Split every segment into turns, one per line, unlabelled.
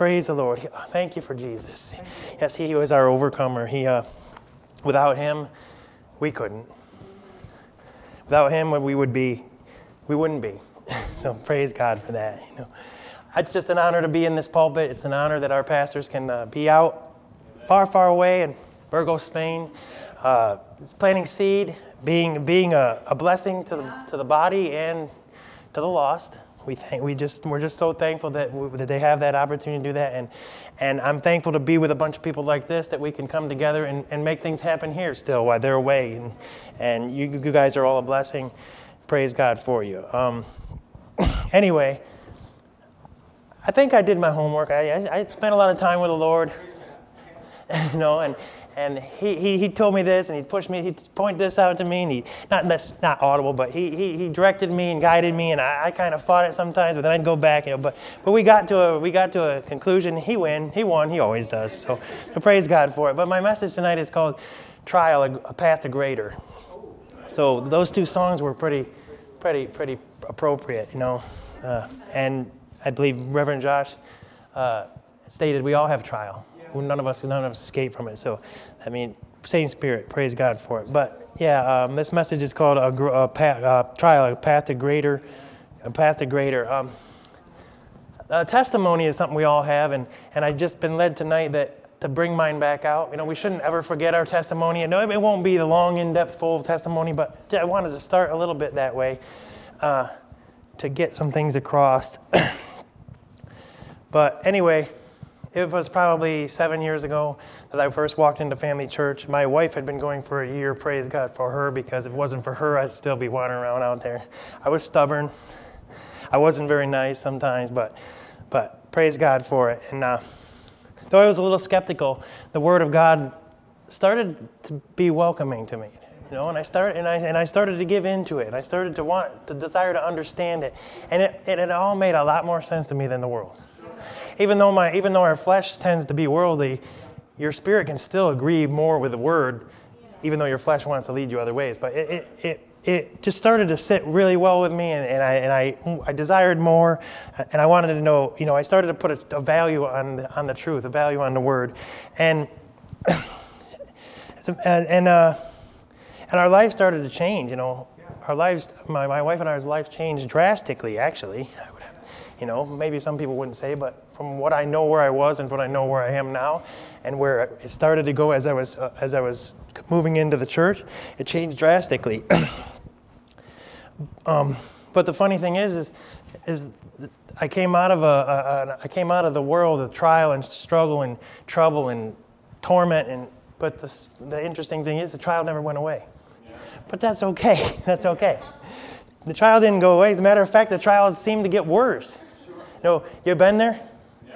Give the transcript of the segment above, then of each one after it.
Praise the Lord. Thank you for Jesus. Yes, He was our overcomer. He, uh, without Him, we couldn't. Without Him, we would be, we wouldn't be. so praise God for that. You know, it's just an honor to be in this pulpit. It's an honor that our pastors can uh, be out far, far away in Burgos, Spain, uh, planting seed, being being a, a blessing to the to the body and to the lost we thank, we just we're just so thankful that we, that they have that opportunity to do that, and and I'm thankful to be with a bunch of people like this that we can come together and, and make things happen here still while they're away, and and you, you guys are all a blessing. Praise God for you. Um, anyway, I think I did my homework. I, I, I spent a lot of time with the Lord, you know, and and he, he, he told me this and he pushed me, he'd point this out to me and he, not, that's not audible, but he, he, he directed me and guided me and I, I kind of fought it sometimes, but then I'd go back, you know, but, but we got to a, we got to a conclusion. He win, he won, he always does. So, so praise God for it. But my message tonight is called Trial, a, a Path to Greater. So those two songs were pretty, pretty, pretty appropriate, you know. Uh, and I believe Reverend Josh uh, stated we all have trial none of us none of us escape from it. So, I mean, same spirit. Praise God for it. But yeah, um, this message is called a, a path, trial, a path to greater, a path to greater. Um, a testimony is something we all have, and and I've just been led tonight that to bring mine back out. You know, we shouldn't ever forget our testimony. I know it won't be the long, in-depth, full testimony, but I wanted to start a little bit that way uh, to get some things across. but anyway. It was probably seven years ago that I first walked into family church. My wife had been going for a year, praise God for her, because if it wasn't for her, I'd still be wandering around out there. I was stubborn. I wasn't very nice sometimes, but, but praise God for it. And uh, though I was a little skeptical, the Word of God started to be welcoming to me. You know, and I started and I and I started to give into it. I started to want to desire to understand it, and it, it, it all made a lot more sense to me than the world even though my even though our flesh tends to be worldly, your spirit can still agree more with the word, even though your flesh wants to lead you other ways. But it, it, it it just started to sit really well with me and, and, I, and I, I desired more and I wanted to know, you know, I started to put a, a value on the, on the truth, a value on the word. And, and, uh, and our life started to change, you know, our lives, my, my wife and I's life changed drastically, actually. I would have, you know, maybe some people wouldn't say, but from what I know where I was and what I know where I am now, and where it started to go as I was uh, as I was moving into the church, it changed drastically. um, but the funny thing is, is, is I came out of a, a, a I came out of the world of trial and struggle and trouble and torment, and but the, the interesting thing is the trial never went away. But that's okay. That's okay. The trial didn't go away. As a matter of fact, the trials seemed to get worse. You know, you've been there?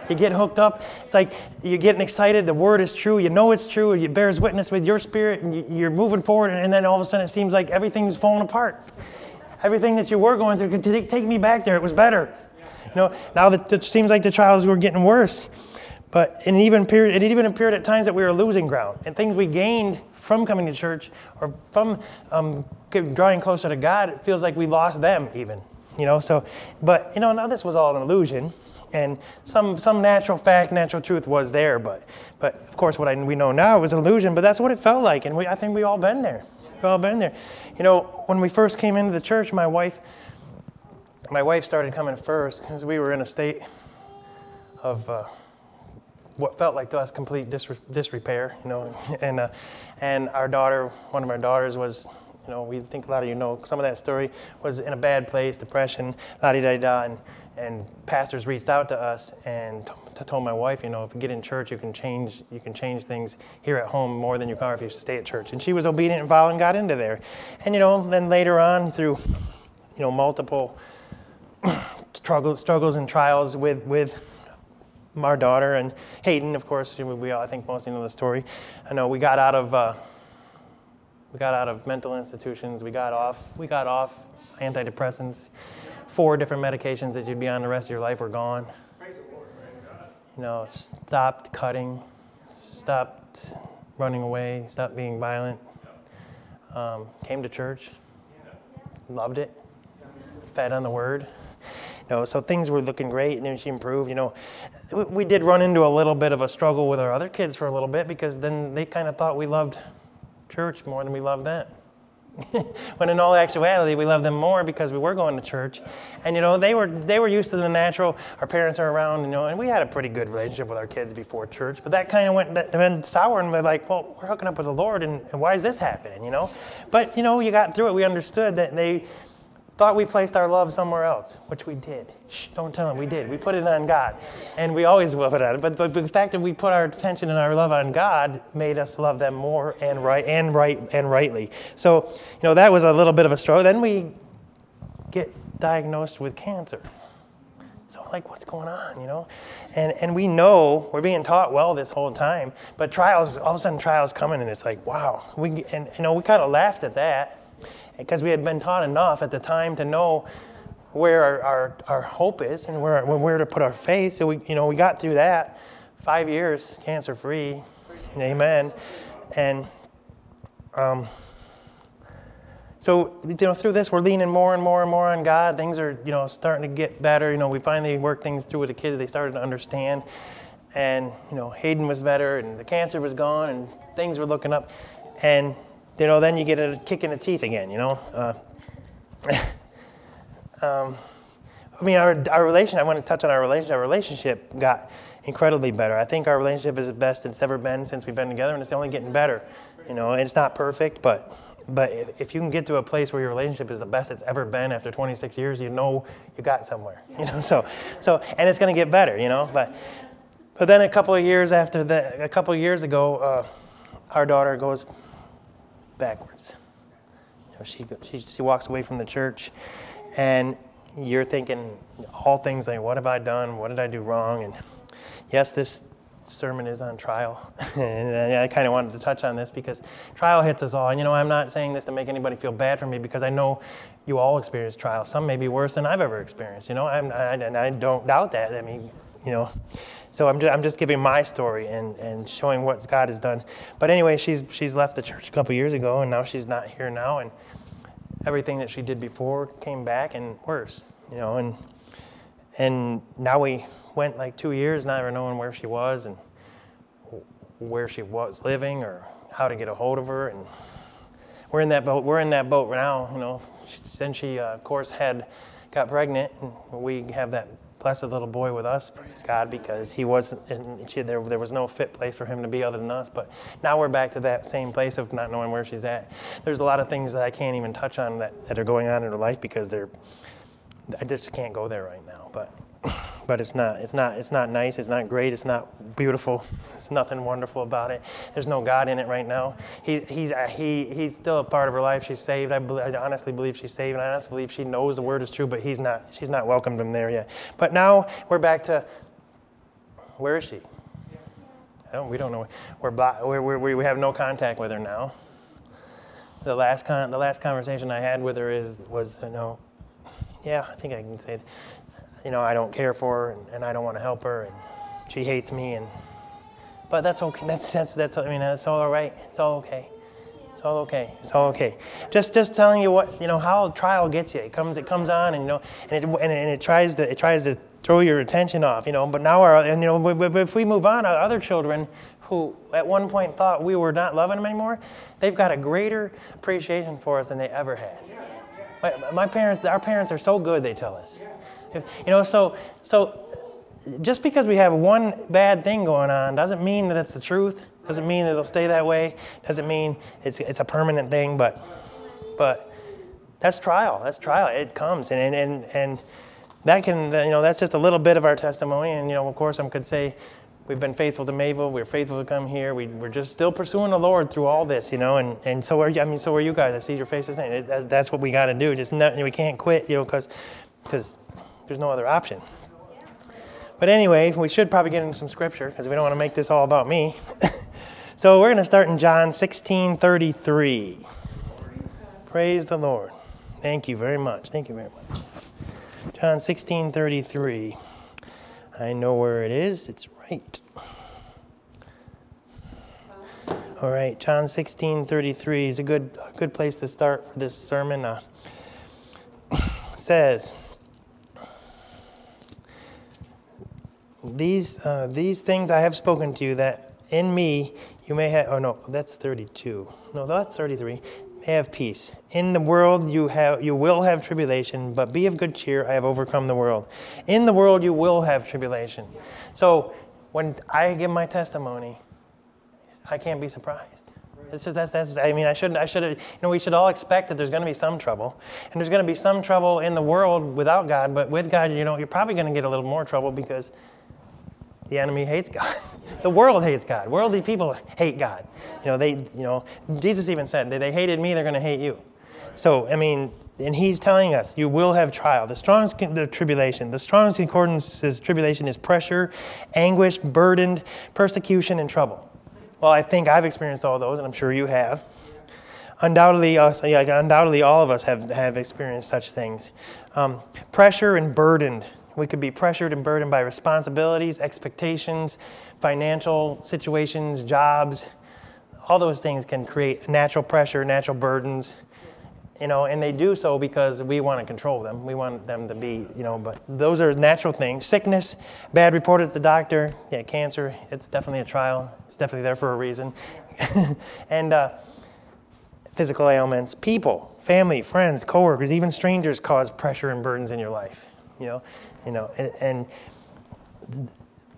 You get hooked up. It's like you're getting excited. The word is true. You know it's true. It bears witness with your spirit, and you're moving forward. And then all of a sudden, it seems like everything's falling apart. Everything that you were going through, take, take me back there. It was better. You know, now that it seems like the trials were getting worse. But it even appeared, it even appeared at times that we were losing ground, and things we gained from coming to church or from um, drawing closer to God, it feels like we lost them even. You know, so, but you know, now this was all an illusion and some, some natural fact, natural truth was there. But, but of course, what I, we know now was an illusion, but that's what it felt like. And we, I think we all been there. We've all been there. You know, when we first came into the church, my wife, my wife started coming first because we were in a state of uh, what felt like to us complete disrepair, you know. And, uh, and our daughter, one of our daughters was you know, we think a lot of you know some of that story was in a bad place, depression, la di da da, and and pastors reached out to us and t- told my wife, you know, if you get in church, you can change you can change things here at home more than you can if you stay at church. And she was obedient and followed and got into there. And you know, then later on through you know multiple struggles struggles and trials with with our daughter and Hayden, of course, we all, I think most of you know the story. I know we got out of uh, we got out of mental institutions. We got off we got off antidepressants four different medications that you'd be on the rest of your life were gone. You know, stopped cutting, stopped running away, stopped being violent. Um, came to church, loved it, fed on the word. You know, so things were looking great, and then she improved. You know, we did run into a little bit of a struggle with our other kids for a little bit because then they kind of thought we loved church more than we love them. when in all actuality we love them more because we were going to church. And you know they were they were used to the natural. Our parents are around you know and we had a pretty good relationship with our kids before church. But that kind of went went sour and we're like well we're hooking up with the lord and, and why is this happening you know? But you know you got through it. We understood that they thought we placed our love somewhere else, which we did. Shh, don't tell them we did. We put it on God. And we always will put it on. But, but the fact that we put our attention and our love on God made us love them more and right and right and rightly. So, you know, that was a little bit of a struggle. Then we get diagnosed with cancer. So like what's going on, you know? And and we know we're being taught well this whole time, but trials all of a sudden trials coming and it's like, wow. We and you know, we kind of laughed at that because we had been taught enough at the time to know where our, our, our hope is and where, where to put our faith. So we, you know, we got through that. Five years cancer free. Amen. And um, so you know, through this, we're leaning more and more and more on God. Things are you know starting to get better. You know, we finally worked things through with the kids. They started to understand, and you know, Hayden was better, and the cancer was gone, and things were looking up. And you know, then you get a kick in the teeth again, you know. Uh, um, I mean, our, our relation, I want to touch on our relationship. Our relationship got incredibly better. I think our relationship is the best it's ever been since we've been together, and it's only getting better. You know, it's not perfect, but but if you can get to a place where your relationship is the best it's ever been after 26 years, you know you got somewhere. You know, so so and it's going to get better. You know, but but then a couple of years after that, a couple of years ago, uh, our daughter goes backwards. You know, she, she, she walks away from the church, and you're thinking all things like, what have I done? What did I do wrong? And yes, this sermon is on trial. and I kind of wanted to touch on this because trial hits us all. And you know, I'm not saying this to make anybody feel bad for me because I know you all experience trial. Some may be worse than I've ever experienced. You know, I'm, I, and I don't doubt that. I mean, you know, so I'm just, I'm just giving my story and, and showing what God has done. But anyway, she's, she's left the church a couple years ago, and now she's not here now. And everything that she did before came back and worse, you know. And, and now we went like two years not even knowing where she was and where she was living or how to get a hold of her. And we're in that boat. We're in that boat now, you know. Then she, uh, of course, had got pregnant, and we have that blessed little boy with us, praise God, because he wasn't, there, there was no fit place for him to be other than us. But now we're back to that same place of not knowing where she's at. There's a lot of things that I can't even touch on that, that are going on in her life because they're, I just can't go there right now. But but it's not it's not it's not nice it's not great it's not beautiful. There's nothing wonderful about it. There's no god in it right now. He, he's uh, he, he's still a part of her life. She's saved. I, believe, I honestly believe she's saved and i honestly believe she knows the word is true but he's not she's not welcomed him there yet. But now we're back to where is she? Don't, we don't know. We're, we're, we're, we have no contact with her now. The last con, the last conversation i had with her is was you know yeah i think i can say you know, I don't care for her and, and I don't want to help her and she hates me and but that's okay. That's that's that's I mean that's all right. It's all okay. It's all okay. It's all okay. Just just telling you what you know how trial gets you. It comes it comes on and you know and it and it, and it tries to it tries to throw your attention off. You know, but now our and you know if we move on, our other children who at one point thought we were not loving them anymore, they've got a greater appreciation for us than they ever had. My, my parents, our parents are so good. They tell us. You know, so so just because we have one bad thing going on doesn't mean that it's the truth. Doesn't mean that it'll stay that way. Doesn't mean it's it's a permanent thing. But but that's trial. That's trial. It comes and and and that can you know that's just a little bit of our testimony. And you know, of course, I could say we've been faithful to Mayville. We're faithful to come here. We, we're just still pursuing the Lord through all this, you know. And, and so are I mean, so are you guys. I see your faces. That's, that's what we got to do. Just not, we can't quit, you know, because because there's no other option. But anyway, we should probably get into some scripture because we don't want to make this all about me. so we're going to start in John 16 33. Praise the Lord. Thank you very much. Thank you very much. John 16 33. I know where it is. It's right. All right, John 16 33 is a good, a good place to start for this sermon. Uh, says, these uh, these things I have spoken to you that in me you may have. Oh no, that's 32. No, that's 33. May have peace. In the world you have you will have tribulation, but be of good cheer. I have overcome the world. In the world you will have tribulation. So when I give my testimony, I can't be surprised. It's just, that's, that's, I mean, I shouldn't, I should you know, we should all expect that there's going to be some trouble. And there's going to be some trouble in the world without God, but with God, you know, you're probably going to get a little more trouble because the enemy hates God. the world hates God. Worldly people hate God. You know, they, you know, Jesus even said, they, hated me, they're going to hate you. So, I mean, and he's telling us, you will have trial. The strongest the tribulation. The strongest concordance is tribulation is pressure, anguish, burdened, persecution, and trouble. Well, I think I've experienced all those, and I'm sure you have. Undoubtedly, us, yeah, undoubtedly, all of us have, have experienced such things. Um, pressure and burdened. We could be pressured and burdened by responsibilities, expectations, financial situations, jobs. All those things can create natural pressure, natural burdens you know, and they do so because we want to control them. We want them to be, you know, but those are natural things. Sickness, bad report at the doctor, yeah, cancer, it's definitely a trial. It's definitely there for a reason. and uh, physical ailments, people, family, friends, coworkers, even strangers cause pressure and burdens in your life, you know, you know, and, and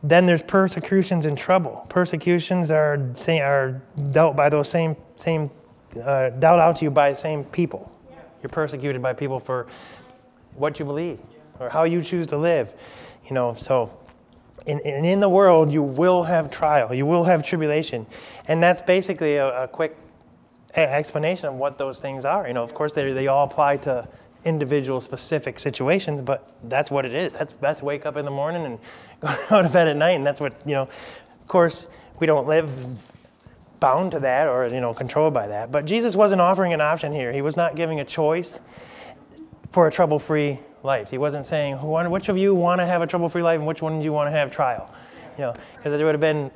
then there's persecutions and trouble. Persecutions are, are dealt by those same, same uh, dealt out to you by the same people. You're persecuted by people for what you believe or how you choose to live. You know, so in, in the world, you will have trial, you will have tribulation. And that's basically a, a quick explanation of what those things are. You know, of course, they, they all apply to individual specific situations, but that's what it is. That's, that's wake up in the morning and go to bed at night, and that's what, you know, of course, we don't live bound to that or you know controlled by that. But Jesus wasn't offering an option here. He was not giving a choice for a trouble-free life. He wasn't saying, "Which of you want to have a trouble-free life, and which one do you want to have trial?" You know, because there would have been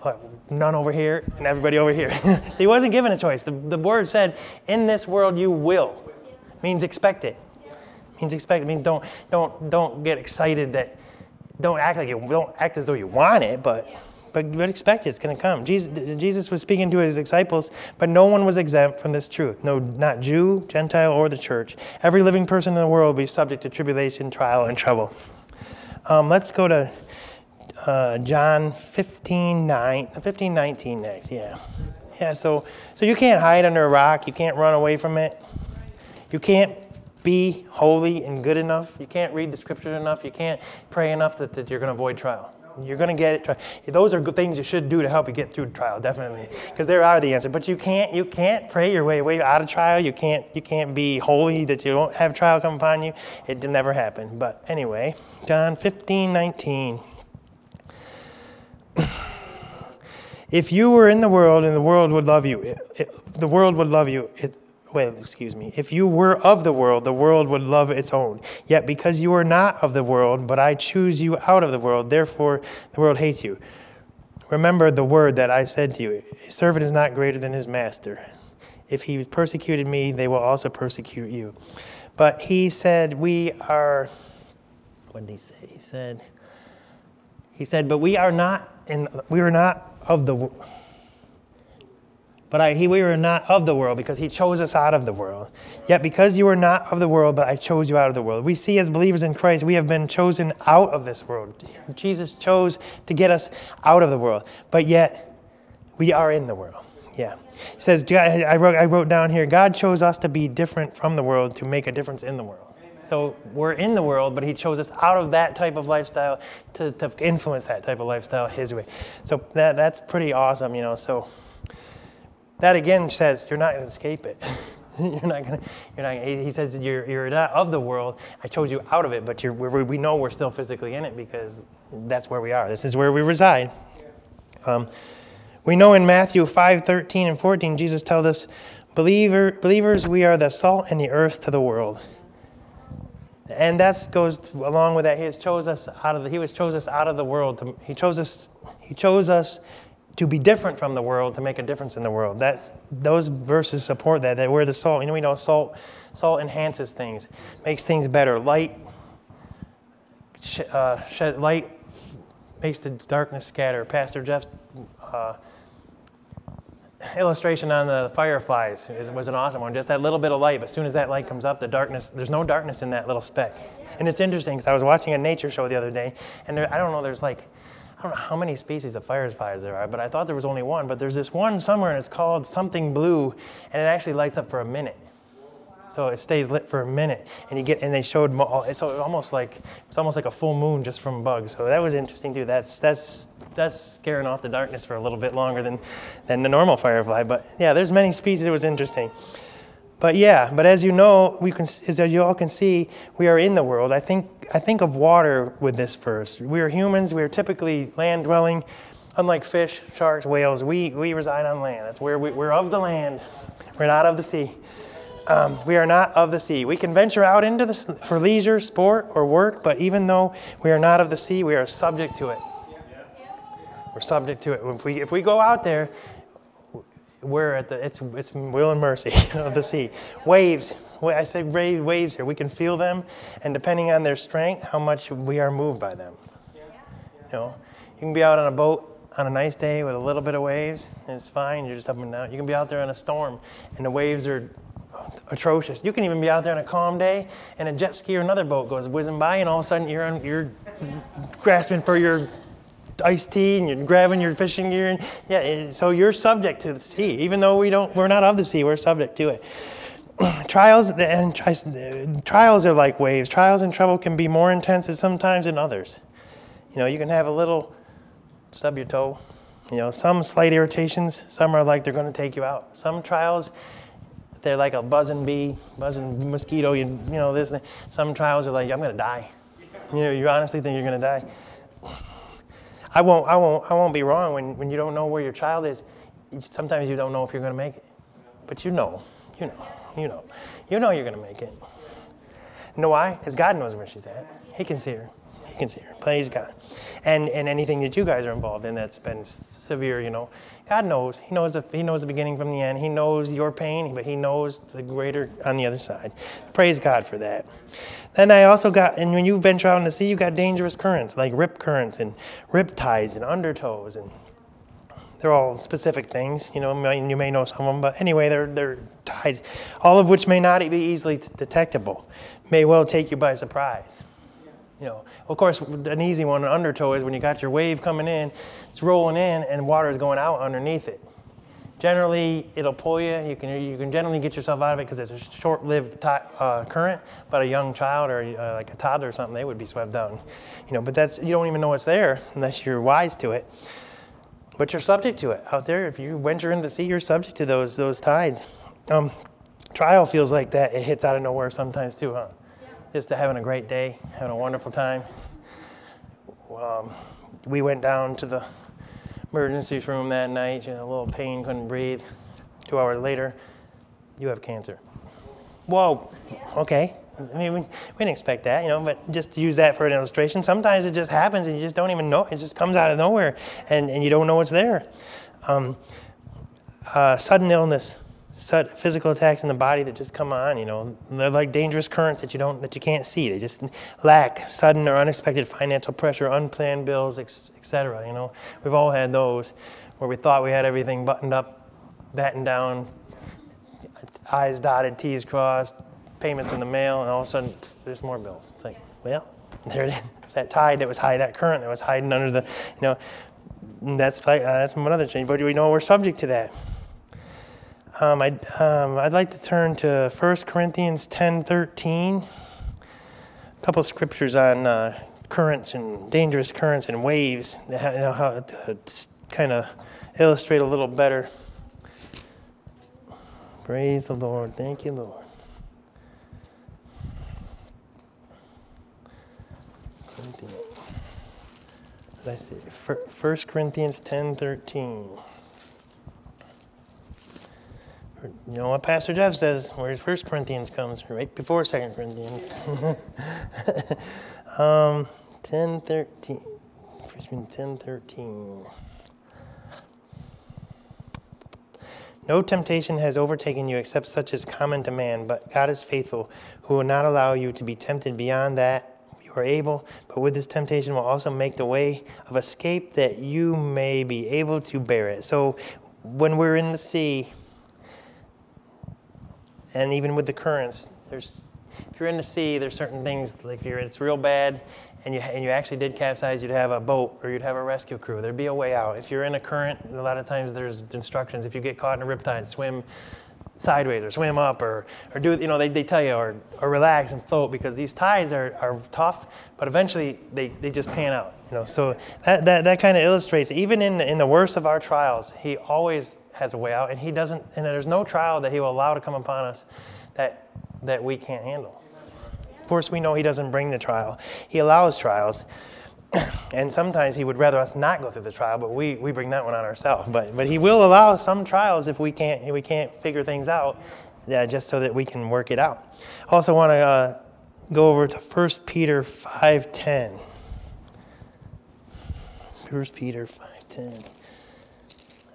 none over here and everybody over here. so he wasn't given a choice. The, the word said, "In this world you will," means expect it. Means expect it. Means don't don't don't get excited that. Don't act like you don't act as though you want it, but but but expect it, it's going to come. Jesus, Jesus was speaking to his disciples, but no one was exempt from this truth. No, not Jew, Gentile, or the church. Every living person in the world will be subject to tribulation, trial, and trouble. Um, let's go to uh, John 15, 9, 15, 19 next. Yeah. Yeah, so, so you can't hide under a rock. You can't run away from it. You can't be holy and good enough. You can't read the scriptures enough. You can't pray enough that, that you're going to avoid trial. You're going to get it. Those are good things you should do to help you get through trial, definitely, because there are the answer. But you can't you can't pray your way out of trial. You can't you can't be holy that you don't have trial come upon you. It never happen. But anyway, John 15, 19. if you were in the world and the world would love you, it, it, the world would love you. It, well, excuse me, if you were of the world, the world would love its own. Yet because you are not of the world, but I choose you out of the world, therefore the world hates you. Remember the word that I said to you A servant is not greater than his master. If he persecuted me, they will also persecute you. But he said, We are, what did he say? He said, He said, But we are not in, we are not of the world but I, he, we were not of the world because he chose us out of the world. Yet because you were not of the world, but I chose you out of the world. We see as believers in Christ, we have been chosen out of this world. Jesus chose to get us out of the world, but yet we are in the world. Yeah. Says, I wrote, I wrote down here, God chose us to be different from the world to make a difference in the world. So we're in the world, but he chose us out of that type of lifestyle to, to influence that type of lifestyle his way. So that, that's pretty awesome, you know. So that again says you're not going to escape it. you're not going to. You're not. He says you're you're not of the world. I chose you out of it, but we know we're still physically in it because that's where we are. This is where we reside. Um, we know in Matthew 5, 13 and 14, Jesus tells us, Believer, believers, we are the salt and the earth to the world. And that goes along with that. He has chose us out of the, he was chose us out of the world. To, he chose us. He chose us to be different from the world to make a difference in the world. That's those verses support that. That we're the salt. You know, we know salt salt enhances things, makes things better. Light, uh, shed, light makes the darkness scatter. Pastor Jeff's uh, illustration on the fireflies is, was an awesome one. Just that little bit of light. But as soon as that light comes up, the darkness, there's no darkness in that little speck. And it's interesting because I was watching a nature show the other day, and there, I don't know, there's like, I don't know how many species of fireflies there are, but I thought there was only one. But there's this one somewhere, and it's called something blue, and it actually lights up for a minute. So it stays lit for a minute, and you get and they showed so almost like it's almost like a full moon just from bugs. So that was interesting too. That's that's that's scaring off the darkness for a little bit longer than than the normal firefly. But yeah, there's many species. It was interesting. But yeah, but as you know, we can as you all can see, we are in the world. I think I think of water with this first. We are humans. We are typically land dwelling. Unlike fish, sharks, whales, we, we reside on land. That's where we, we're of the land. We're not of the sea. Um, we are not of the sea. We can venture out into the for leisure, sport, or work, but even though we are not of the sea, we are subject to it. We're subject to it. If we if we go out there, we're at the it's it's will and mercy of the sea. Waves. I say waves here. We can feel them, and depending on their strength, how much we are moved by them. You know, you can be out on a boat on a nice day with a little bit of waves, and it's fine. You're just up and down. You can be out there in a storm, and the waves are atrocious. You can even be out there on a calm day, and a jet ski or another boat goes whizzing by, and all of a sudden you're on, you're grasping for your iced tea and you're grabbing your fishing gear, and yeah. Eh, so you're subject to the sea, even though we don't. We're not of the sea. We're subject to it. trials and trials are like waves. Trials and trouble can be more intense at sometimes than others. You know, you can have a little stub your toe. You know, some slight irritations. Some are like they're going to take you out. Some trials they're like a buzzing bee, buzzing mosquito. You, you know, this. Some trials are like, I'm going to die. You know, you honestly think you're going to die. I won't, I won't, I won't be wrong when, when you don't know where your child is. Sometimes you don't know if you're going to make it, but you know, you know, you know, you know you're going to make it. You know why? Because God knows where she's at. He can see her. He can see her. Praise God. And and anything that you guys are involved in that's been severe, you know, God knows. He knows the, He knows the beginning from the end. He knows your pain, but He knows the greater on the other side. Praise God for that. Then I also got, and when you venture out in the sea, you got dangerous currents like rip currents and rip tides and undertows, and they're all specific things. You know, you may know some of them, but anyway, they're they're tides, all of which may not be easily detectable, may well take you by surprise. You know, of course, an easy one, an undertow, is when you got your wave coming in, it's rolling in, and water is going out underneath it. Generally, it'll pull you. You can you can generally get yourself out of it because it's a short-lived uh, current. But a young child or uh, like a toddler or something, they would be swept down. You know, but that's you don't even know it's there unless you're wise to it. But you're subject to it out there. If you venture into the sea, you're subject to those those tides. Um, trial feels like that. It hits out of nowhere sometimes too, huh? Just to having a great day, having a wonderful time. Um, we went down to the emergency room that night, you know, a little pain, couldn't breathe. Two hours later, you have cancer. Whoa, okay. I mean, we, we didn't expect that, you know, but just to use that for an illustration, sometimes it just happens and you just don't even know. It just comes out of nowhere and, and you don't know what's there. Um, uh, sudden illness physical attacks in the body that just come on. You know, they're like dangerous currents that you don't that you can't see. They just lack sudden or unexpected financial pressure, unplanned bills, etc. You know, we've all had those where we thought we had everything buttoned up, battened down, I's dotted, T's crossed, payments in the mail, and all of a sudden there's more bills. It's like, well, there it is. It's that tide that was high, that current that was hiding under the, you know, that's uh, that's another change. But we know we're subject to that. Um, I'd, um, I'd like to turn to 1 Corinthians 10 13. A couple scriptures on uh, currents and dangerous currents and waves, you know, how to kind of illustrate a little better. Praise the Lord. Thank you, Lord. Let's see. 1 Corinthians 10 13. You know what Pastor Jeff says, where First Corinthians comes, right before Second Corinthians. um, 10, 13. 10, 13. No temptation has overtaken you except such as common to man, but God is faithful, who will not allow you to be tempted beyond that you are able, but with this temptation will also make the way of escape that you may be able to bear it. So when we're in the sea, and even with the currents, there's if you're in the sea, there's certain things like if you're it's real bad and you and you actually did capsize, you'd have a boat or you'd have a rescue crew. There'd be a way out. If you're in a current, a lot of times there's instructions. If you get caught in a riptide, swim sideways or swim up or, or do you know they, they tell you or, or relax and float because these tides are, are tough but eventually they, they just pan out you know. So that, that, that kind of illustrates even in, in the worst of our trials he always has a way out and he doesn't and there's no trial that he will allow to come upon us that that we can't handle. Of course we know he doesn't bring the trial. He allows trials and sometimes he would rather us not go through the trial, but we, we bring that one on ourselves. But, but he will allow some trials if we can't, if we can't figure things out, yeah, just so that we can work it out. I also want to uh, go over to 1 Peter 5.10. 1 Peter 5.10.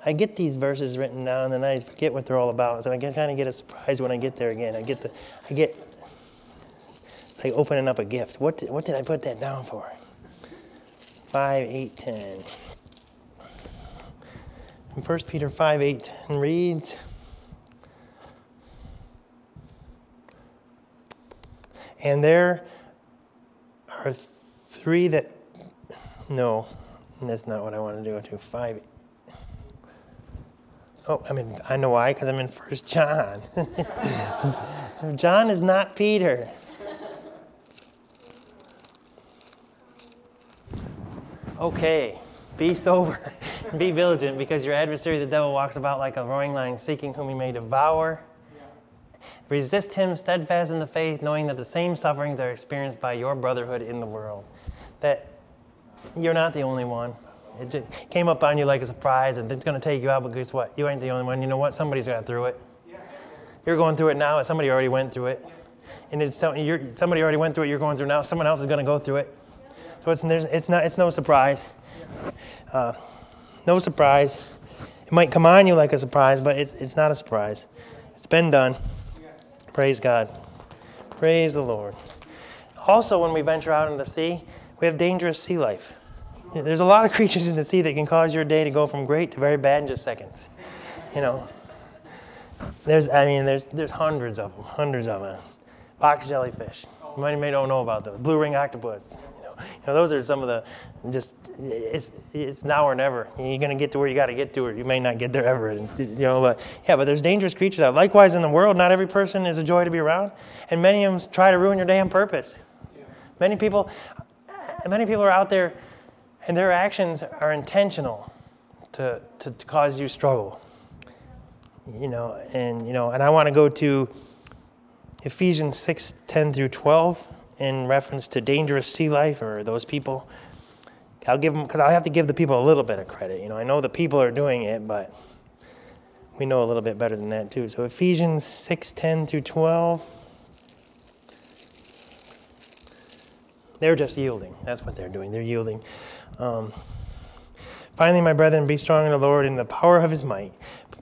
I get these verses written down and then I forget what they're all about. So I kind of get a surprise when I get there again. I get the, I get like opening up a gift. What did, what did I put that down for? 5, 8, 10. And 1 Peter 5, 8, 10 reads, And there are three that, no, that's not what I want to do. To 5, Oh, I mean, I know why, because I'm in First John. John is not Peter. Okay, be sober, be vigilant, because your adversary, the devil, walks about like a roaring lion, seeking whom he may devour. Resist him steadfast in the faith, knowing that the same sufferings are experienced by your brotherhood in the world. That you're not the only one. It just came up on you like a surprise, and it's going to take you out, but guess what? You ain't the only one. You know what? Somebody's got through it. You're going through it now, and somebody already went through it. And it's somebody already went through it, you're going through now. Someone else is going to go through it. So it's, it's, not, it's no surprise. Uh, no surprise. It might come on you like a surprise, but it's, it's not a surprise. It's been done. Praise God. Praise the Lord. Also, when we venture out into the sea, we have dangerous sea life. There's a lot of creatures in the sea that can cause your day to go from great to very bad in just seconds. You know, there's, I mean, there's, there's hundreds of them, hundreds of them. Box jellyfish. Many may don't know about those. Blue ring octopus. Know, those are some of the just it's it's now or never. You're gonna get to where you got to get to, or you may not get there ever. And, you know, but yeah, but there's dangerous creatures out. Likewise, in the world, not every person is a joy to be around, and many of them try to ruin your day on purpose. Yeah. Many people, many people are out there, and their actions are intentional to, to, to cause you struggle. You know, and you know, and I want to go to Ephesians 6, 10 through 12 in reference to dangerous sea life or those people. I'll give them because I have to give the people a little bit of credit. You know, I know the people are doing it, but we know a little bit better than that too. So Ephesians 6, 10 through 12. They're just yielding. That's what they're doing. They're yielding. Um, Finally, my brethren, be strong in the Lord and in the power of his might.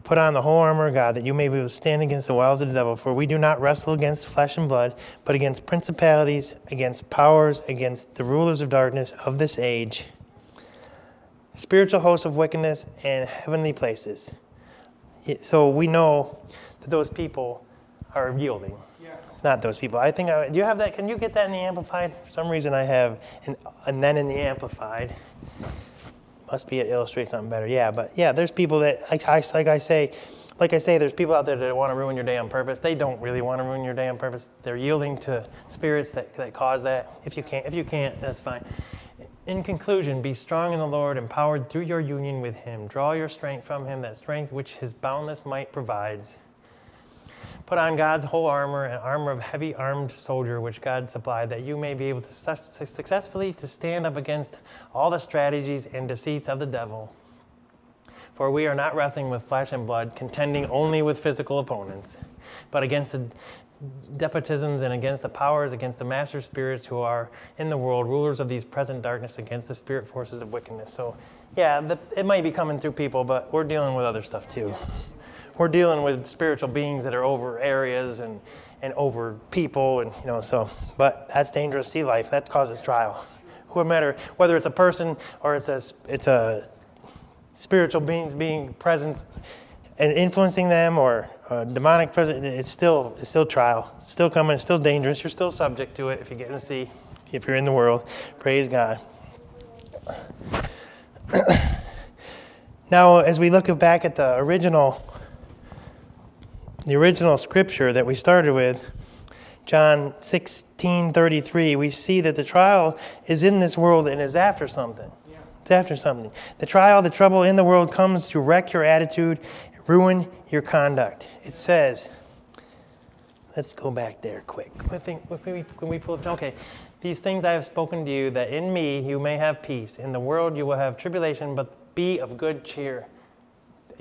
Put on the whole armor of God, that you may be able to stand against the wiles of the devil. For we do not wrestle against flesh and blood, but against principalities, against powers, against the rulers of darkness of this age, spiritual hosts of wickedness in heavenly places. So we know that those people are yielding. Yeah. It's not those people. I think. I, do you have that? Can you get that in the amplified? For some reason, I have, and, and then in the amplified must be it illustrates something better. Yeah, but yeah, there's people that like I, like I say, like I say, there's people out there that want to ruin your day on purpose. They don't really want to ruin your day on purpose. They're yielding to spirits that, that cause that. If you can't, if you can't, that's fine. In conclusion, be strong in the Lord, empowered through your union with Him. Draw your strength from Him, that strength which His boundless might provides. Put on God's whole armor, an armor of heavy armed soldier which God supplied, that you may be able to su- successfully to stand up against all the strategies and deceits of the devil. For we are not wrestling with flesh and blood, contending only with physical opponents, but against the despotisms and against the powers, against the master spirits who are in the world, rulers of these present darkness, against the spirit forces of wickedness. So, yeah, the, it might be coming through people, but we're dealing with other stuff too we're dealing with spiritual beings that are over areas and, and over people, and you know. So, but that's dangerous sea life. That causes trial. No matter whether it's a person or it's a it's a spiritual beings being presence and influencing them or a demonic presence, it's still it's still trial. It's still coming. It's still dangerous. You're still subject to it if you get in the sea. If you're in the world, praise God. now, as we look back at the original the original scripture that we started with, John 16:33, we see that the trial is in this world and is after something. It's after something. The trial, the trouble in the world comes to wreck your attitude, ruin your conduct. It says, let's go back there quick. When we, when we pull, okay, these things I have spoken to you, that in me you may have peace. In the world you will have tribulation, but be of good cheer.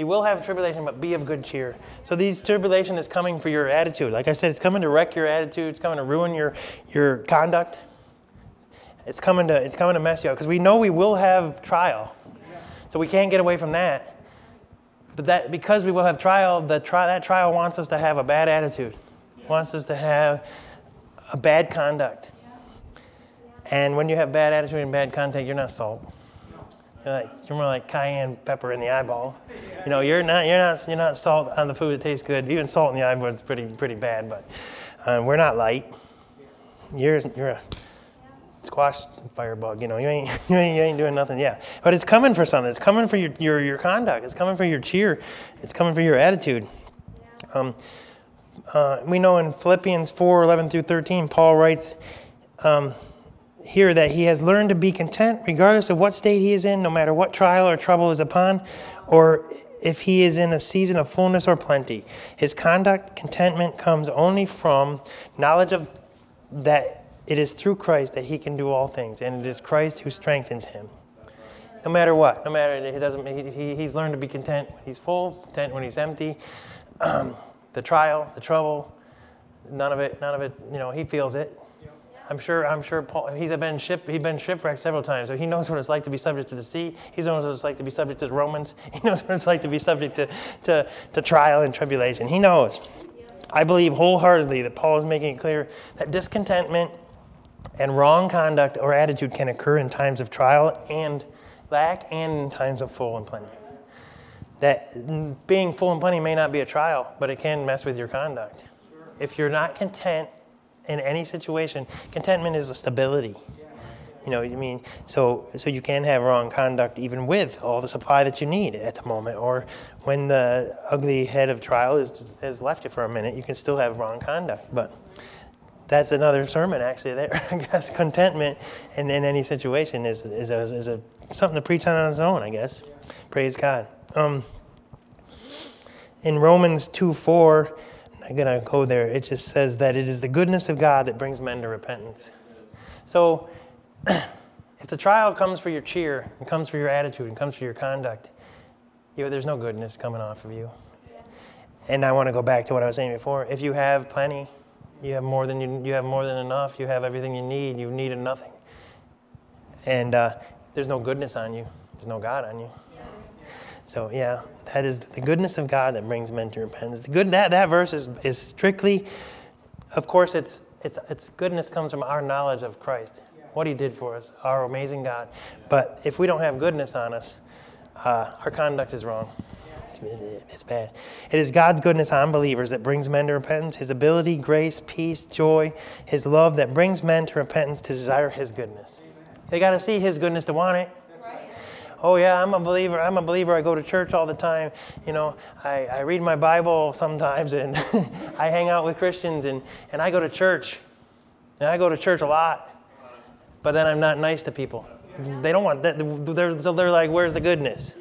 You will have tribulation, but be of good cheer. So these tribulation is coming for your attitude. Like I said, it's coming to wreck your attitude. It's coming to ruin your, your conduct. It's coming to it's coming to mess you up because we know we will have trial, so we can't get away from that. But that because we will have trial, the tri- that trial wants us to have a bad attitude, wants us to have a bad conduct. And when you have bad attitude and bad conduct, you're not salt. You're like you're more like cayenne pepper in the eyeball. You know, you're not you're not you're not salt on the food that tastes good. Even salt in the eyeball is pretty pretty bad. But uh, we're not light. You're you're a squash firebug. You know, you ain't, you ain't you ain't doing nothing. Yeah, but it's coming for something. It's coming for your your your conduct. It's coming for your cheer. It's coming for your attitude. Um, uh, we know in Philippians 4 11 through 13, Paul writes, um, here that he has learned to be content regardless of what state he is in, no matter what trial or trouble is upon, or if he is in a season of fullness or plenty. His conduct, contentment comes only from knowledge of that it is through Christ that he can do all things, and it is Christ who strengthens him. No matter what, no matter he doesn't, he, he's learned to be content when he's full, content when he's empty. Um, the trial, the trouble, none of it, none of it. You know, he feels it. I'm sure. I'm sure. Paul, he's been ship. He's been shipwrecked several times, so he knows what it's like to be subject to the sea. He knows what it's like to be subject to the Romans. He knows what it's like to be subject to, to, to trial and tribulation. He knows. I believe wholeheartedly that Paul is making it clear that discontentment and wrong conduct or attitude can occur in times of trial and lack, and in times of full and plenty. That being full and plenty may not be a trial, but it can mess with your conduct. If you're not content in any situation. Contentment is a stability. You know, you mean so so you can have wrong conduct even with all the supply that you need at the moment, or when the ugly head of trial is has left you for a minute, you can still have wrong conduct. But that's another sermon actually. There, I guess contentment in, in any situation is is a, is a something to preach on on its own. I guess. Praise God. Um, in Romans two four I'm going to go there. It just says that it is the goodness of God that brings men to repentance. So, if the trial comes for your cheer, and comes for your attitude, and comes for your conduct, you there's no goodness coming off of you. And I want to go back to what I was saying before. If you have plenty, you have more than you, you have more than enough. You have everything you need. You've needed nothing. And uh, there's no goodness on you. There's no God on you. So yeah, that is the goodness of God that brings men to repentance. Good that, that verse is, is strictly, of course, it's it's its goodness comes from our knowledge of Christ, what He did for us, our amazing God. But if we don't have goodness on us, uh, our conduct is wrong. It's bad. It is God's goodness on believers that brings men to repentance. His ability, grace, peace, joy, His love that brings men to repentance to desire His goodness. They got to see His goodness to want it oh yeah, I'm a believer. I'm a believer. I go to church all the time. You know, I, I read my Bible sometimes, and I hang out with Christians, and, and I go to church. And I go to church a lot. But then I'm not nice to people. They don't want that. They're, they're like, where's the goodness?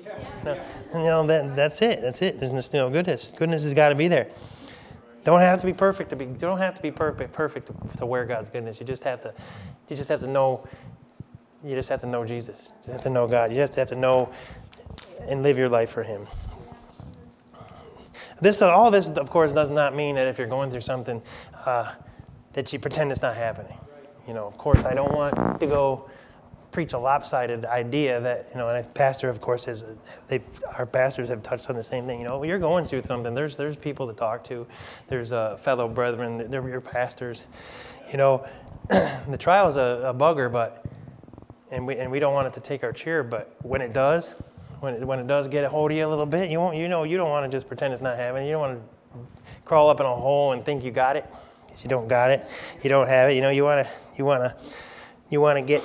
You know, that, that's it. That's it. There's no goodness. Goodness has got to be there. Don't have to be perfect to be. You don't have to be perfect perfect to, to wear God's goodness. You just have to. You just have to know you just have to know Jesus. You have to know God. You just have to know and live your life for Him. This, all this, of course, does not mean that if you're going through something, uh, that you pretend it's not happening. You know, of course, I don't want to go preach a lopsided idea that you know, and a pastor, of course, is they our pastors have touched on the same thing. You know, you're going through something. There's there's people to talk to. There's uh, fellow brethren. They're your pastors. You know, the trial is a, a bugger, but and we and we don't want it to take our cheer. But when it does, when it, when it does get a hold of you a little bit, you won't. You know, you don't want to just pretend it's not happening. You don't want to crawl up in a hole and think you got it. because You don't got it. You don't have it. You know, you want to. You want to. You want to get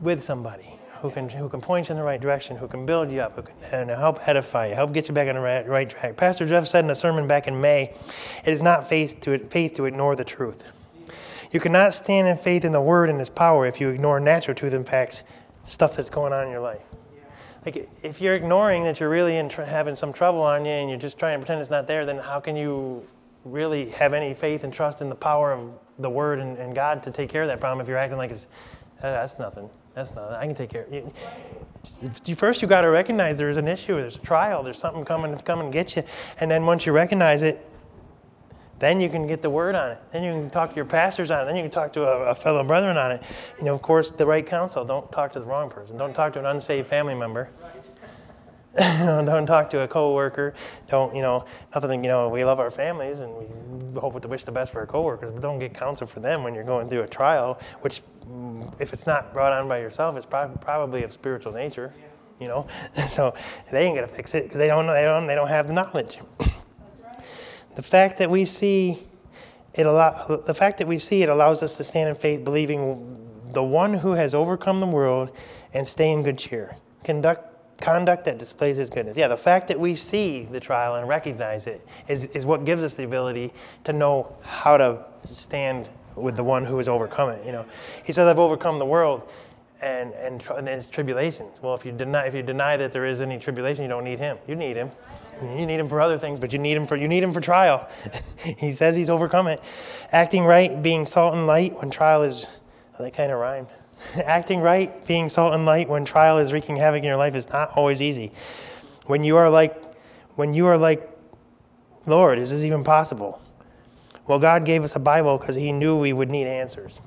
with somebody who can, who can point you in the right direction, who can build you up, who can and help edify you, help get you back on the right, right track. Pastor Jeff said in a sermon back in May, it is not faith to, faith to ignore the truth. You cannot stand in faith in the word and its power if you ignore natural truth and facts, stuff that's going on in your life. Like if you're ignoring that you're really tr- having some trouble on you and you're just trying to pretend it's not there, then how can you really have any faith and trust in the power of the word and, and God to take care of that problem if you're acting like it's uh, that's nothing. That's not. I can take care. You, you first, you got to recognize there's an issue. There's a trial. There's something coming to come and get you. And then once you recognize it, then you can get the word on it. Then you can talk to your pastors on it. Then you can talk to a, a fellow brethren on it. You know, of course, the right counsel. Don't talk to the wrong person. Don't talk to an unsaved family member. don't talk to a coworker. Don't you know nothing. You know we love our families and we hope to wish the best for our coworkers, but don't get counsel for them when you're going through a trial. Which, mm, if it's not brought on by yourself, it's probably of spiritual nature. You know, so they ain't gonna fix it because they don't know. They don't. They don't have the knowledge. The fact that we see it allow, the fact that we see it allows us to stand in faith, believing the one who has overcome the world and stay in good cheer. Conduct conduct that displays his goodness. Yeah, the fact that we see the trial and recognize it is, is what gives us the ability to know how to stand with the one who has overcome it. You know, he says, "I've overcome the world." And, and, and its tribulations. Well, if you deny if you deny that there is any tribulation, you don't need him. You need him. You need him for other things, but you need him for you need him for trial. he says he's overcome it. Acting right, being salt and light when trial is oh, that kind of rhyme. Acting right, being salt and light when trial is wreaking havoc in your life is not always easy. When you are like, when you are like, Lord, is this even possible? Well, God gave us a Bible because He knew we would need answers.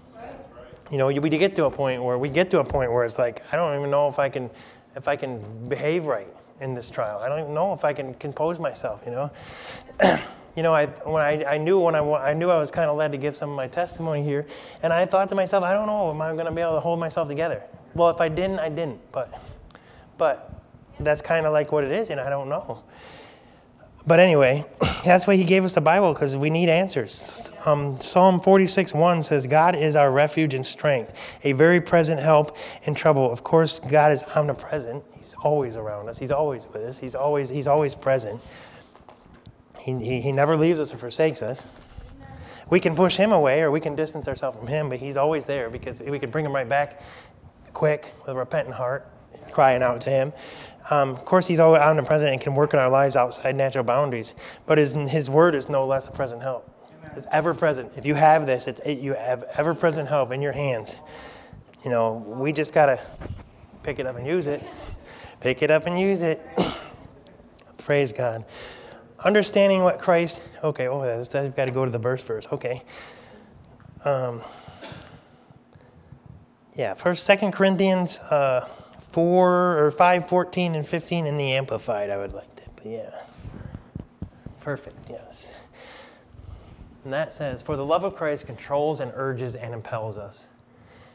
You know, we get to a point where we get to a point where it's like, I don't even know if I can, if I can behave right in this trial. I don't know if I can compose myself. You know. you know, I, when I, I knew when I, I knew I was kind of led to give some of my testimony here, and I thought to myself, I don't know, am I going to be able to hold myself together? Well, if I didn't, I didn't. But, but that's kind of like what it is, and I don't know. But anyway, that's why he gave us the Bible because we need answers. Um, Psalm 46 1 says, God is our refuge and strength, a very present help in trouble. Of course, God is omnipresent. He's always around us, He's always with us, He's always, he's always present. He, he, he never leaves us or forsakes us. We can push him away or we can distance ourselves from him, but he's always there because we can bring him right back quick with a repentant heart, crying out to him. Um, of course, he's always omnipresent and can work in our lives outside natural boundaries, but his, his word is no less a present help. It's ever present. If you have this, it's it, you have ever present help in your hands. You know, we just got to pick it up and use it. Pick it up and use it. Praise God understanding what Christ. Okay, oh, that's, I've got to go to the verse first. Okay. Um, yeah, first, Second Corinthians uh, four or five, fourteen and fifteen in the Amplified. I would like that, but yeah, perfect. Yes. And that says, "For the love of Christ controls and urges and impels us."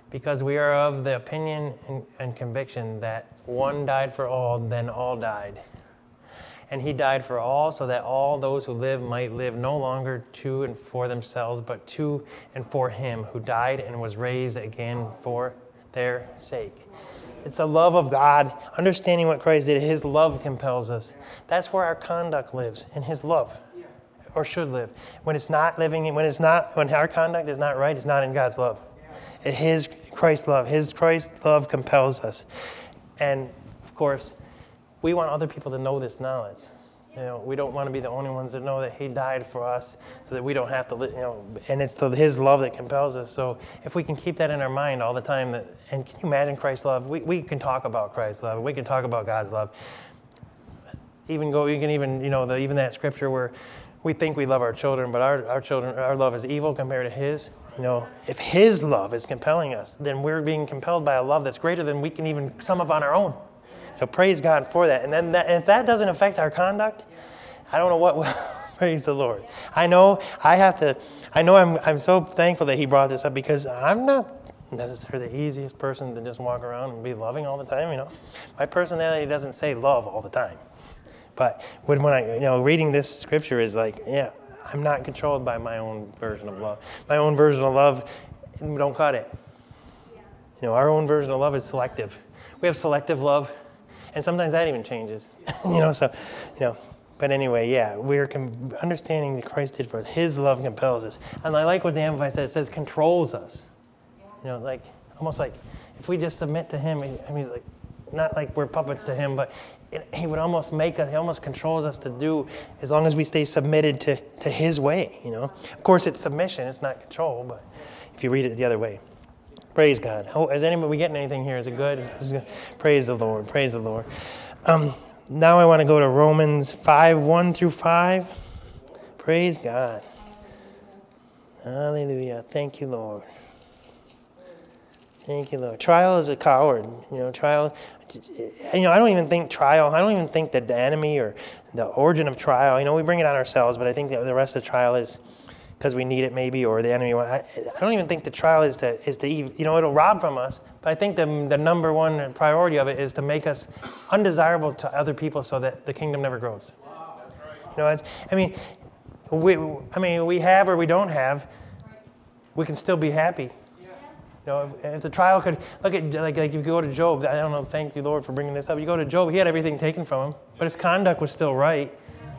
because we are of the opinion and, and, conviction that one died for all, then all died and he died for all, so that all those who live might live no longer to and for themselves, but to and for him who died and was raised again for their sake. It's the love of God, understanding what Christ did. His love compels us. That's where our conduct lives, in His love, or should live. When it's not living, when it's not, when our conduct is not right, it's not in God's love. His Christ love, His Christ love compels us. And of course, we want other people to know this knowledge. You know, we don't want to be the only ones that know that He died for us, so that we don't have to, you know, and it's His love that compels us. So if we can keep that in our mind all the time, that, and can you imagine Christ's love? We, we can talk about Christ's love. We can talk about God's love. Even go, you can even, you know, the, even that scripture where, we think we love our children, but our, our children, our love is evil compared to His. You know, if His love is compelling us, then we're being compelled by a love that's greater than we can even sum up on our own. So praise God for that. And then that, if that doesn't affect our conduct, I don't know what will. praise the Lord. I know I have to, I know I'm, I'm so thankful that He brought this up because I'm not necessarily the easiest person to just walk around and be loving all the time, you know. My personality doesn't say love all the time. But when, when I, you know, reading this scripture is like, yeah, I'm not controlled by my own version of love. My own version of love, don't cut it. You know, our own version of love is selective. We have selective love, and sometimes that even changes. you know, so, you know, but anyway, yeah, we're com- understanding that Christ did for us. His love compels us. And I like what the Amplified says. It says controls us. You know, like, almost like if we just submit to Him, I mean, like, not like we're puppets to Him, but he would almost make us, he almost controls us to do as long as we stay submitted to, to his way, you know. Of course, it's submission, it's not control, but if you read it the other way. Praise God. Oh, is anybody we getting anything here? Is it good? Is it good? Praise the Lord. Praise the Lord. Um, now I want to go to Romans 5 1 through 5. Praise God. Hallelujah. Thank you, Lord. Thank you, Lord. Trial is a coward. You know, trial you know, I don't even think trial, I don't even think that the enemy or the origin of trial, you know, we bring it on ourselves, but I think that the rest of trial is because we need it maybe, or the enemy. I, I don't even think the trial is to, is to, you know, it'll rob from us, but I think the, the number one priority of it is to make us undesirable to other people so that the kingdom never grows. Wow, right. You know, it's, I mean, we, I mean, we have or we don't have, we can still be happy. You know, if, if, the trial could look at like, like if you go to Job, I don't know. Thank you, Lord, for bringing this up. You go to Job, he had everything taken from him, but his conduct was still right.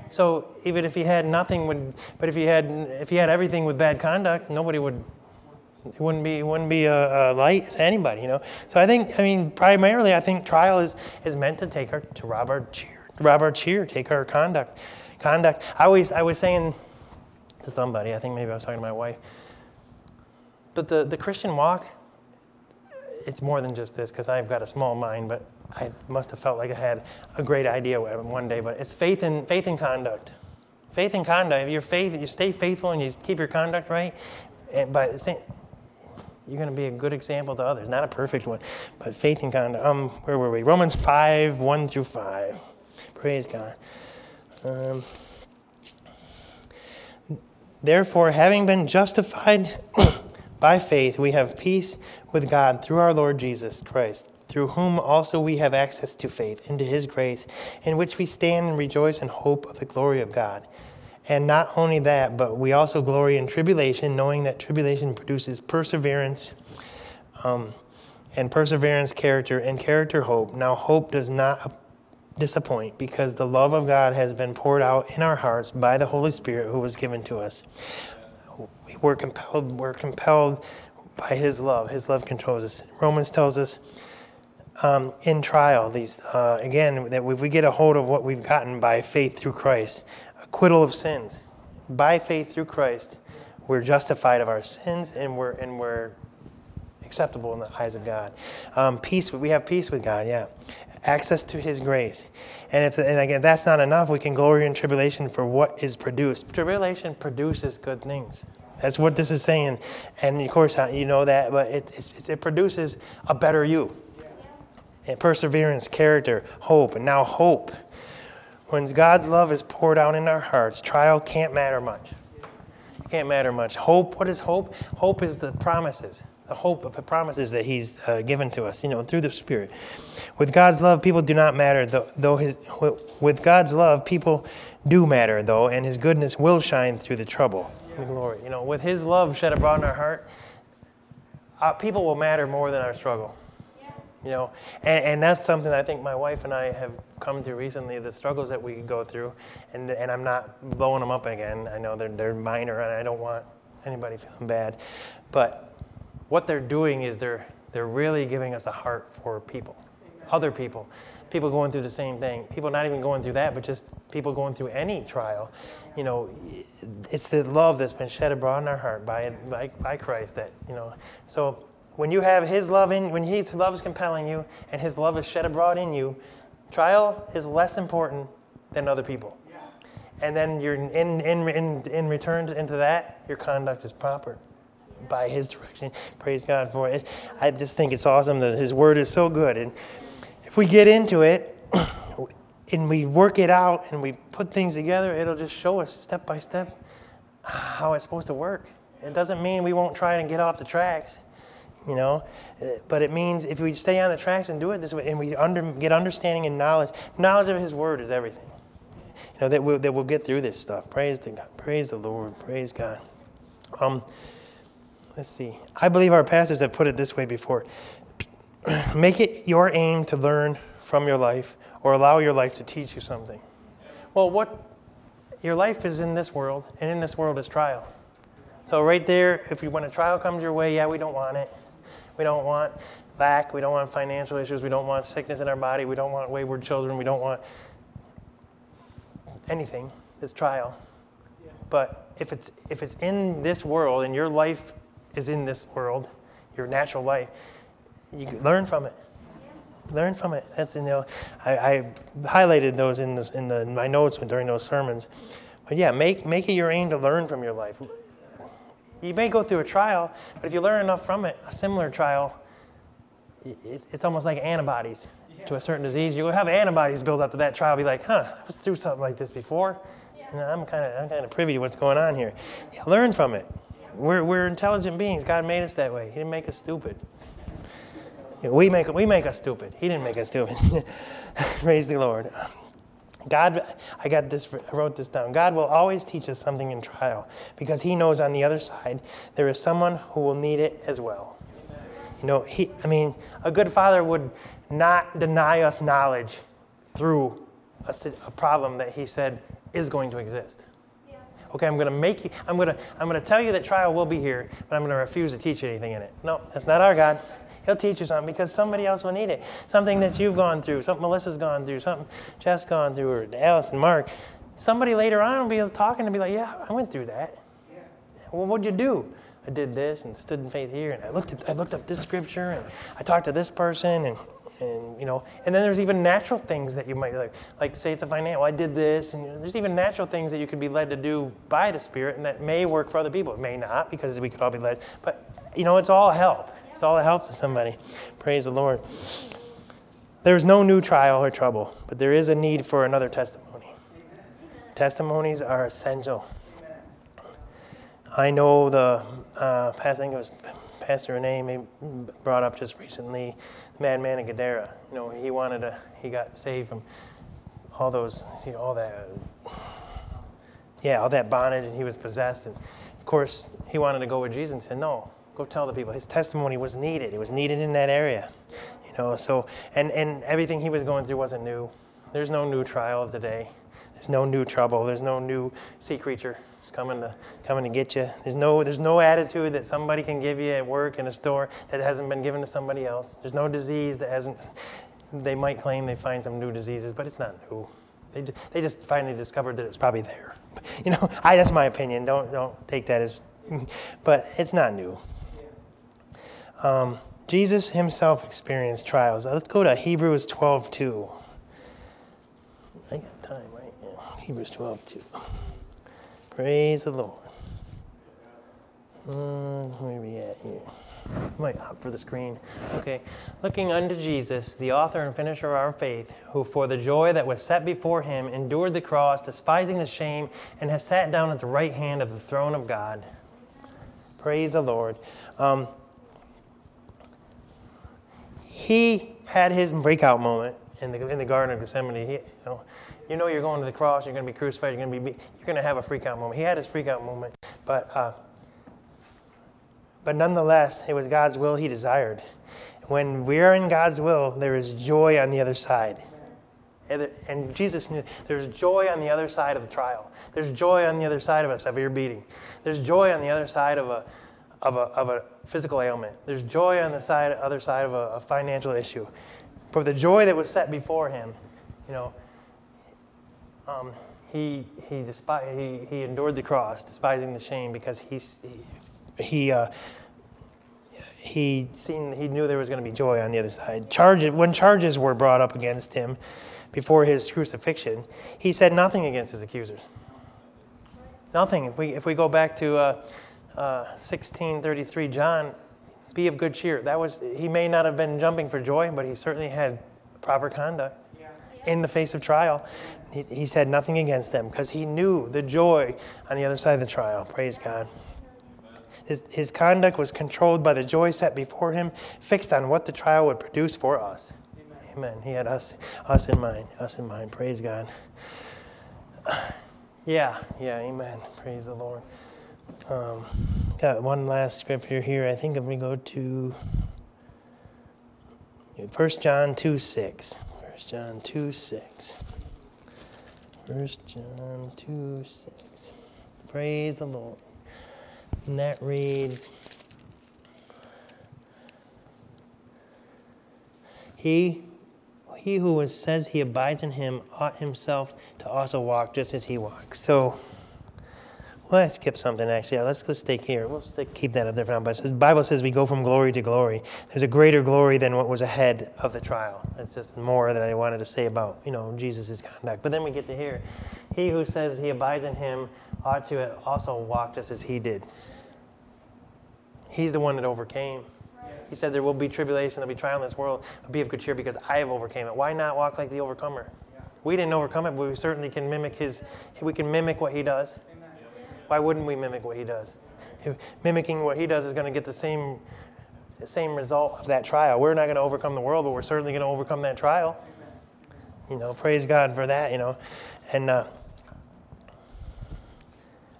So even if he had nothing, would but if he had if he had everything with bad conduct, nobody would. It wouldn't be it wouldn't be a, a light to anybody, you know. So I think I mean primarily I think trial is is meant to take our to rob our cheer, rob our cheer, take our conduct, conduct. I always I was saying to somebody, I think maybe I was talking to my wife, but the the Christian walk it's more than just this because I've got a small mind, but I must have felt like I had a great idea one day. But it's faith in faith in conduct. Faith in conduct. If you're faith, you stay faithful and you keep your conduct right, and by the same, you're going to be a good example to others. Not a perfect one, but faith in conduct. Um, where were we? Romans five one through five. Praise God. Um, Therefore, having been justified by faith, we have peace with God through our Lord Jesus Christ, through whom also we have access to faith into his grace, in which we stand and rejoice in hope of the glory of God. And not only that, but we also glory in tribulation, knowing that tribulation produces perseverance, um, and perseverance, character, and character, hope. Now, hope does not disappoint because the love of God has been poured out in our hearts by the Holy Spirit who was given to us. We're compelled, we're compelled by his love. His love controls us. Romans tells us um, in trial, these uh, again, that if we get a hold of what we've gotten by faith through Christ, acquittal of sins. By faith through Christ, we're justified of our sins and we're, and we're acceptable in the eyes of God. Um, peace, we have peace with God, yeah. Access to His grace. And if and again that's not enough, we can glory in tribulation for what is produced. Tribulation produces good things. That's what this is saying. And of course, uh, you know that, but it, it produces a better you. And perseverance, character, hope. And now, hope. When God's love is poured out in our hearts, trial can't matter much. It can't matter much. Hope, what is hope? Hope is the promises, the hope of the promises that He's uh, given to us, you know, through the Spirit. With God's love, people do not matter, though, though his, with God's love, people do matter, though, and His goodness will shine through the trouble the glory. You know, with His love shed abroad in our heart, uh, people will matter more than our struggle. Yeah. You know, and, and that's something I think my wife and I have come to recently. The struggles that we go through, and and I'm not blowing them up again. I know they're they're minor, and I don't want anybody feeling bad, but what they're doing is they're they're really giving us a heart for people, other people people going through the same thing. People not even going through that, but just people going through any trial. You know, it's the love that's been shed abroad in our heart by, by, by Christ that, you know. So when you have His love in, when His love is compelling you and His love is shed abroad in you, trial is less important than other people. And then you're in, in, in, in return into that, your conduct is proper by His direction. Praise God for it. I just think it's awesome that His Word is so good. And if we get into it and we work it out and we put things together, it'll just show us step by step how it's supposed to work. It doesn't mean we won't try and get off the tracks, you know, but it means if we stay on the tracks and do it this way and we under, get understanding and knowledge, knowledge of His Word is everything. You know, that we'll, that we'll get through this stuff. Praise the God. Praise the Lord. Praise God. Um, let's see. I believe our pastors have put it this way before. Make it your aim to learn from your life or allow your life to teach you something. Well, what your life is in this world, and in this world is trial. So right there, if you when a trial comes your way, yeah, we don't want it. We don't want lack. We don't want financial issues. We don't want sickness in our body. We don't want wayward children. We don't want anything. It's trial. But if it's if it's in this world and your life is in this world, your natural life, you learn from it. Learn from it. That's you know, I, I highlighted those in, this, in, the, in my notes during those sermons. But yeah, make make it your aim to learn from your life. You may go through a trial, but if you learn enough from it, a similar trial, it's, it's almost like antibodies to a certain disease. You'll have antibodies build up to that trial. Be like, huh, I was through something like this before. And I'm kind of I'm kind of privy to what's going on here. Yeah, learn from it. We're, we're intelligent beings. God made us that way. He didn't make us stupid. We make we make us stupid. He didn't make us stupid. Praise the Lord. God, I got this. I wrote this down. God will always teach us something in trial because He knows on the other side there is someone who will need it as well. You know, He. I mean, a good father would not deny us knowledge through a, a problem that He said is going to exist. Okay, I'm going to make you. I'm going to. I'm going to tell you that trial will be here, but I'm going to refuse to teach you anything in it. No, that's not our God. He'll teach you something because somebody else will need it. Something that you've gone through, something Melissa's gone through, something Jeff's gone through, or Alice and Mark. Somebody later on will be talking and be like, "Yeah, I went through that. Yeah. Well, what'd you do? I did this and stood in faith here, and I looked at I looked up this scripture, and I talked to this person, and and you know and then there's even natural things that you might like like say it's a financial i did this and there's even natural things that you could be led to do by the spirit and that may work for other people it may not because we could all be led but you know it's all help it's all a help to somebody. Praise the Lord. There's no new trial or trouble, but there is a need for another testimony. Amen. Testimonies are essential. Amen. I know the, uh, think was Pastor Renee brought up just recently, the madman in Gadara. You know, he wanted to, he got saved from all those, all that, yeah, all that bondage, and he was possessed. And of course, he wanted to go with Jesus and said, no, Go tell the people. His testimony was needed. It was needed in that area. You know, so and, and everything he was going through wasn't new. There's no new trial of the day. There's no new trouble. There's no new sea creature it's coming to coming to get you. There's no there's no attitude that somebody can give you at work in a store that hasn't been given to somebody else. There's no disease that hasn't. They might claim they find some new diseases, but it's not new. They, they just finally discovered that it's probably there. You know, I, that's my opinion. Don't don't take that as, but it's not new. Um, Jesus himself experienced trials. Let's go to Hebrews 12 2. I got time, right? Yeah. Hebrews 12 2. Praise the Lord. Uh, where are we at here? Might hop for the screen. Okay. Looking unto Jesus, the author and finisher of our faith, who for the joy that was set before him endured the cross, despising the shame, and has sat down at the right hand of the throne of God. Praise the Lord. Um, he had his breakout moment in the, in the Garden of Gethsemane. He, you, know, you know you're going to the cross, you're going to be crucified, you're going to be you're going to have a freak out moment. He had his freak out moment, but uh, but nonetheless, it was God's will he desired. When we're in God's will, there is joy on the other side. And Jesus knew there's joy on the other side of the trial. There's joy on the other side of a severe beating. There's joy on the other side of a of a, of a physical ailment. There's joy on the side, other side of a, a financial issue. For the joy that was set before him, you know, um, he, he, despised, he, he endured the cross, despising the shame, because he, he, he, uh, he, seen, he knew there was going to be joy on the other side. Charges, when charges were brought up against him before his crucifixion, he said nothing against his accusers. Nothing. If we, if we go back to uh, uh, 1633, John, be of good cheer. That was, he may not have been jumping for joy, but he certainly had proper conduct in the face of trial. He, he said nothing against them because he knew the joy on the other side of the trial. Praise God. His, his conduct was controlled by the joy set before him, fixed on what the trial would produce for us. Amen. He had us, us in mind, us in mind. Praise God. Yeah, yeah, amen. Praise the Lord. Um, got one last scripture here. I think if we go to 1 John 2 6. 1 John 2 6. 1 John 2 6. Praise the Lord. And that reads He he who says he abides in him ought himself to also walk just as he walks. So, well, I skipped something actually. Let's let's stay here. We'll stick, keep that up there for now. But the Bible says we go from glory to glory. There's a greater glory than what was ahead of the trial. It's just more that I wanted to say about you know Jesus' conduct. But then we get to here, he who says he abides in him ought to also walk just as he did. He's the one that overcame. He said, There will be tribulation, there'll be trial in this world, but be of good cheer because I have overcame it. Why not walk like the overcomer? We didn't overcome it, but we certainly can mimic his, we can mimic what he does. Why wouldn't we mimic what he does? Mimicking what he does is going to get the same, the same result of that trial. We're not going to overcome the world, but we're certainly going to overcome that trial. You know, praise God for that, you know. And uh,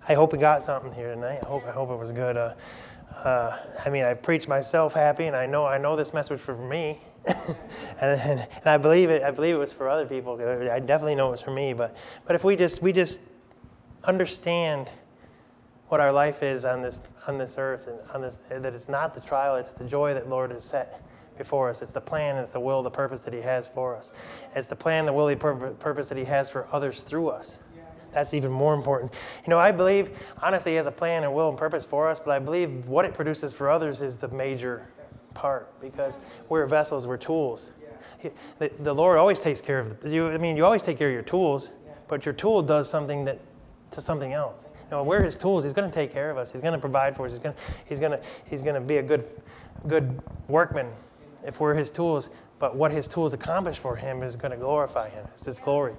I hope we got something here tonight. I hope, I hope it was good. Uh, uh, I mean, I preach myself happy, and I know I know this message for me, and, and, and, I believe it. I believe it was for other people. I definitely know it was for me. But but if we just we just understand what our life is on this on this earth and on this that it's not the trial, it's the joy that Lord has set before us. It's the plan, it's the will, the purpose that He has for us. It's the plan, the will, the purpose that He has for others through us. That's even more important. You know, I believe, honestly, He has a plan and will and purpose for us, but I believe what it produces for others is the major part because we're vessels, we're tools. The, the Lord always takes care of you. I mean, you always take care of your tools, but your tool does something that to something else. Know, we're His tools. He's going to take care of us. He's going to provide for us. He's going to, he's going to, he's going to be a good, good workman if we're His tools. But what His tools accomplish for Him is going to glorify Him. It's His glory.